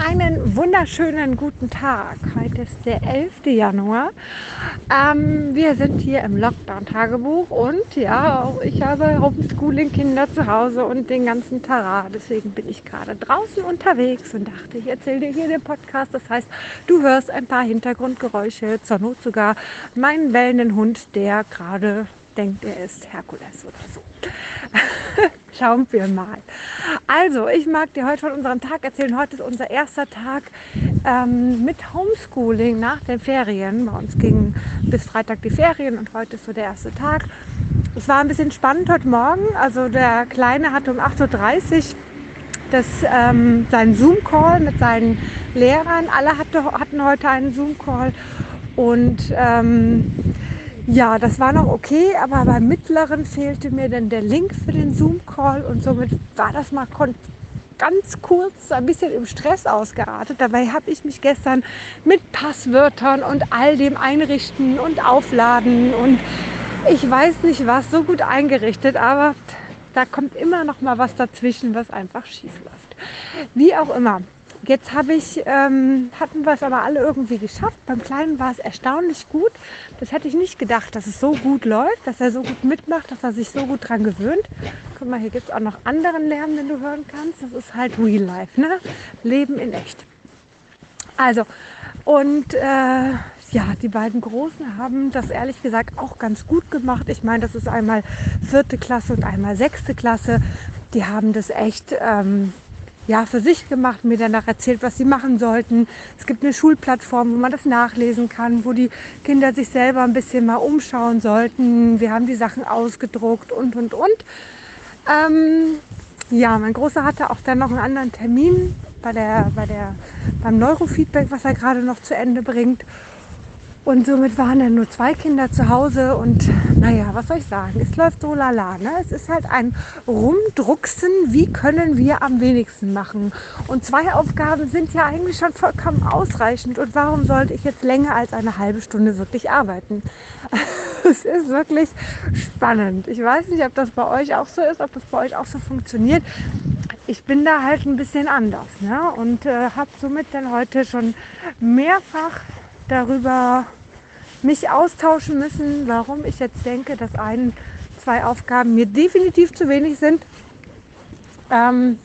Einen wunderschönen guten Tag. Heute ist der 11. Januar. Ähm, wir sind hier im Lockdown-Tagebuch und ja, auch ich habe Homeschooling-Kinder zu Hause und den ganzen Tara. Deswegen bin ich gerade draußen unterwegs und dachte, ich erzähle dir hier den Podcast. Das heißt, du hörst ein paar Hintergrundgeräusche, zur Not sogar meinen wellenden Hund, der gerade denkt, er ist Herkules oder so. Schauen wir mal. Also, ich mag dir heute von unserem Tag erzählen. Heute ist unser erster Tag ähm, mit Homeschooling nach den Ferien. Bei uns gingen bis Freitag die Ferien und heute ist so der erste Tag. Es war ein bisschen spannend heute Morgen. Also der Kleine hatte um 8.30 Uhr das, ähm, seinen Zoom-Call mit seinen Lehrern. Alle hatte, hatten heute einen Zoom-Call und ähm, ja, das war noch okay, aber beim mittleren fehlte mir dann der Link für den Zoom-Call und somit war das mal ganz kurz ein bisschen im Stress ausgeartet. Dabei habe ich mich gestern mit Passwörtern und all dem Einrichten und Aufladen und ich weiß nicht was so gut eingerichtet, aber da kommt immer noch mal was dazwischen, was einfach schief läuft. Wie auch immer. Jetzt habe ich, ähm, hatten wir es aber alle irgendwie geschafft. Beim Kleinen war es erstaunlich gut. Das hätte ich nicht gedacht, dass es so gut läuft, dass er so gut mitmacht, dass er sich so gut dran gewöhnt. Guck mal, hier gibt es auch noch anderen Lärm, den du hören kannst. Das ist halt Real Life, ne? Leben in echt. Also, und äh, ja, die beiden Großen haben das ehrlich gesagt auch ganz gut gemacht. Ich meine, das ist einmal vierte Klasse und einmal sechste Klasse. Die haben das echt ähm, ja, für sich gemacht, mir danach erzählt, was sie machen sollten. Es gibt eine Schulplattform, wo man das nachlesen kann, wo die Kinder sich selber ein bisschen mal umschauen sollten. Wir haben die Sachen ausgedruckt und, und, und. Ähm, ja, mein Großer hatte auch dann noch einen anderen Termin bei der, bei der, beim Neurofeedback, was er gerade noch zu Ende bringt. Und somit waren dann nur zwei Kinder zu Hause und naja, was soll ich sagen? Es läuft so lala. Ne? Es ist halt ein Rumdrucksen, wie können wir am wenigsten machen. Und zwei Aufgaben sind ja eigentlich schon vollkommen ausreichend. Und warum sollte ich jetzt länger als eine halbe Stunde wirklich arbeiten? es ist wirklich spannend. Ich weiß nicht, ob das bei euch auch so ist, ob das bei euch auch so funktioniert. Ich bin da halt ein bisschen anders ne? und äh, habe somit dann heute schon mehrfach darüber mich austauschen müssen, warum ich jetzt denke, dass ein, zwei Aufgaben mir definitiv zu wenig sind. Ähm,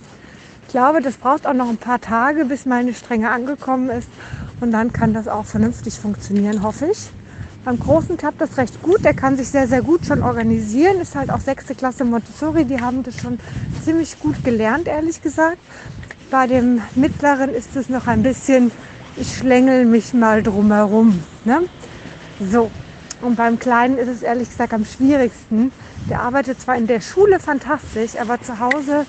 ich glaube, das braucht auch noch ein paar Tage, bis meine Strenge angekommen ist. Und dann kann das auch vernünftig funktionieren, hoffe ich. Beim Großen klappt das recht gut. Der kann sich sehr, sehr gut schon organisieren. Ist halt auch sechste Klasse Montessori. Die haben das schon ziemlich gut gelernt, ehrlich gesagt. Bei dem Mittleren ist es noch ein bisschen, ich schlängel mich mal drumherum. Ne? So, und beim Kleinen ist es ehrlich gesagt am schwierigsten. Der arbeitet zwar in der Schule fantastisch, aber zu Hause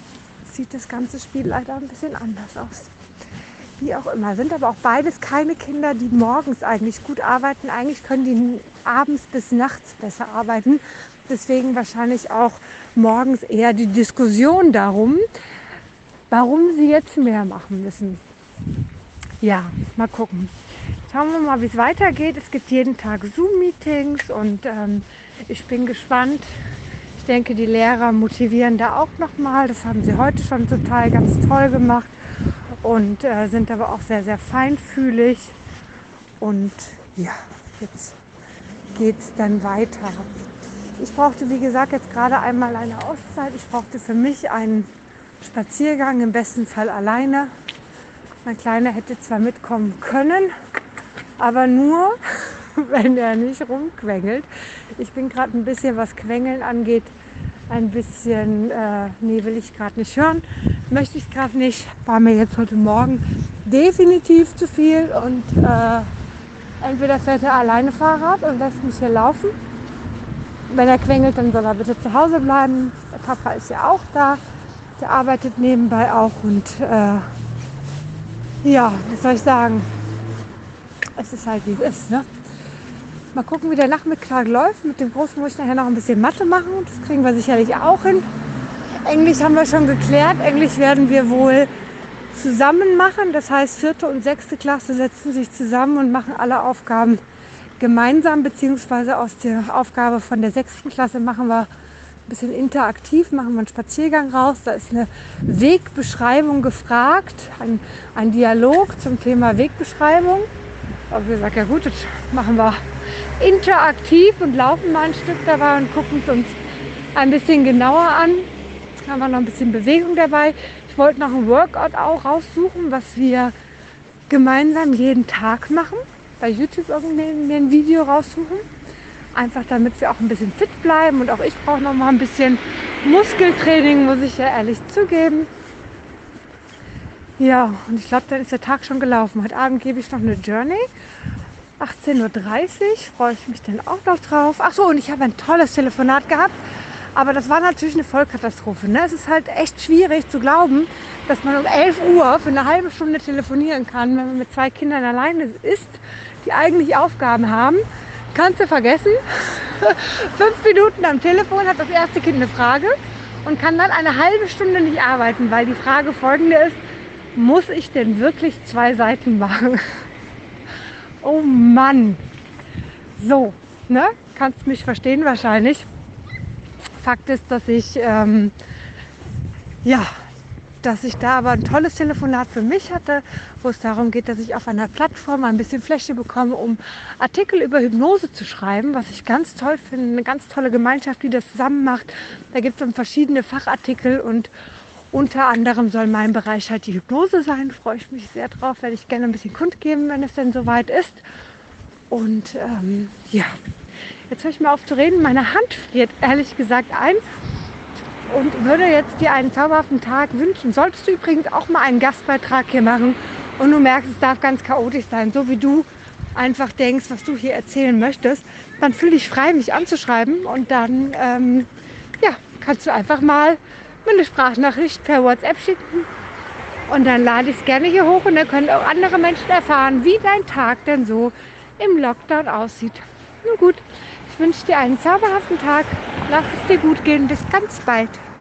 sieht das ganze Spiel leider ein bisschen anders aus. Wie auch immer, sind aber auch beides keine Kinder, die morgens eigentlich gut arbeiten. Eigentlich können die abends bis nachts besser arbeiten. Deswegen wahrscheinlich auch morgens eher die Diskussion darum, warum sie jetzt mehr machen müssen. Ja, mal gucken. Schauen wir mal, wie es weitergeht. Es gibt jeden Tag Zoom-Meetings und ähm, ich bin gespannt. Ich denke, die Lehrer motivieren da auch nochmal. Das haben sie heute schon total ganz toll gemacht und äh, sind aber auch sehr, sehr feinfühlig. Und ja, jetzt geht es dann weiter. Ich brauchte, wie gesagt, jetzt gerade einmal eine Auszeit. Ich brauchte für mich einen Spaziergang, im besten Fall alleine. Mein Kleiner hätte zwar mitkommen können, aber nur, wenn er nicht rumquengelt. Ich bin gerade ein bisschen, was Quengeln angeht, ein bisschen, äh, nee, will ich gerade nicht hören, möchte ich gerade nicht. War mir jetzt heute Morgen definitiv zu viel und äh, entweder fährt er alleine Fahrrad und lässt mich hier laufen. Wenn er quengelt, dann soll er bitte zu Hause bleiben. Der Papa ist ja auch da. Der arbeitet nebenbei auch und äh, ja, was soll ich sagen? Es ist halt wie es ist. Ne? Mal gucken, wie der Nachmittag läuft. Mit dem Großen muss ich nachher noch ein bisschen Mathe machen. Das kriegen wir sicherlich auch hin. Englisch haben wir schon geklärt. Englisch werden wir wohl zusammen machen. Das heißt, vierte und sechste Klasse setzen sich zusammen und machen alle Aufgaben gemeinsam, beziehungsweise aus der Aufgabe von der sechsten Klasse machen wir ein bisschen interaktiv, machen wir einen Spaziergang raus. Da ist eine Wegbeschreibung gefragt, ein, ein Dialog zum Thema Wegbeschreibung. Aber wir sagen, ja gut, das machen wir interaktiv und laufen mal ein Stück dabei und gucken es uns ein bisschen genauer an. Haben wir noch ein bisschen Bewegung dabei. Ich wollte noch ein Workout auch raussuchen, was wir gemeinsam jeden Tag machen. Bei YouTube irgendwie ein Video raussuchen. Einfach damit wir auch ein bisschen fit bleiben und auch ich brauche noch mal ein bisschen Muskeltraining, muss ich ja ehrlich zugeben. Ja, und ich glaube, dann ist der Tag schon gelaufen. Heute Abend gebe ich noch eine Journey. 18.30 Uhr freue ich mich dann auch noch drauf. Ach so, und ich habe ein tolles Telefonat gehabt. Aber das war natürlich eine Vollkatastrophe. Ne? Es ist halt echt schwierig zu glauben, dass man um 11 Uhr für eine halbe Stunde telefonieren kann, wenn man mit zwei Kindern alleine ist, die eigentlich Aufgaben haben. Kannst du vergessen. Fünf Minuten am Telefon hat das erste Kind eine Frage und kann dann eine halbe Stunde nicht arbeiten, weil die Frage folgende ist, muss ich denn wirklich zwei Seiten machen? oh Mann. So, ne? Kannst mich verstehen wahrscheinlich. Fakt ist, dass ich ähm, ja, dass ich da aber ein tolles Telefonat für mich hatte, wo es darum geht, dass ich auf einer Plattform ein bisschen Fläche bekomme, um Artikel über Hypnose zu schreiben, was ich ganz toll finde. Eine ganz tolle Gemeinschaft, die das zusammen macht. Da gibt es dann verschiedene Fachartikel und unter anderem soll mein Bereich halt die Hypnose sein. Freue ich mich sehr drauf, werde ich gerne ein bisschen kundgeben, wenn es denn soweit ist. Und ähm, ja, jetzt höre ich mal auf zu reden. Meine Hand friert ehrlich gesagt ein und würde jetzt dir einen zauberhaften Tag wünschen. Solltest du übrigens auch mal einen Gastbeitrag hier machen und du merkst, es darf ganz chaotisch sein, so wie du einfach denkst, was du hier erzählen möchtest, dann fühle dich frei, mich anzuschreiben und dann ähm, ja, kannst du einfach mal eine Sprachnachricht per WhatsApp schicken und dann lade ich es gerne hier hoch und dann können auch andere Menschen erfahren, wie dein Tag denn so im Lockdown aussieht. Nun gut, ich wünsche dir einen zauberhaften Tag. Lass es dir gut gehen. Bis ganz bald.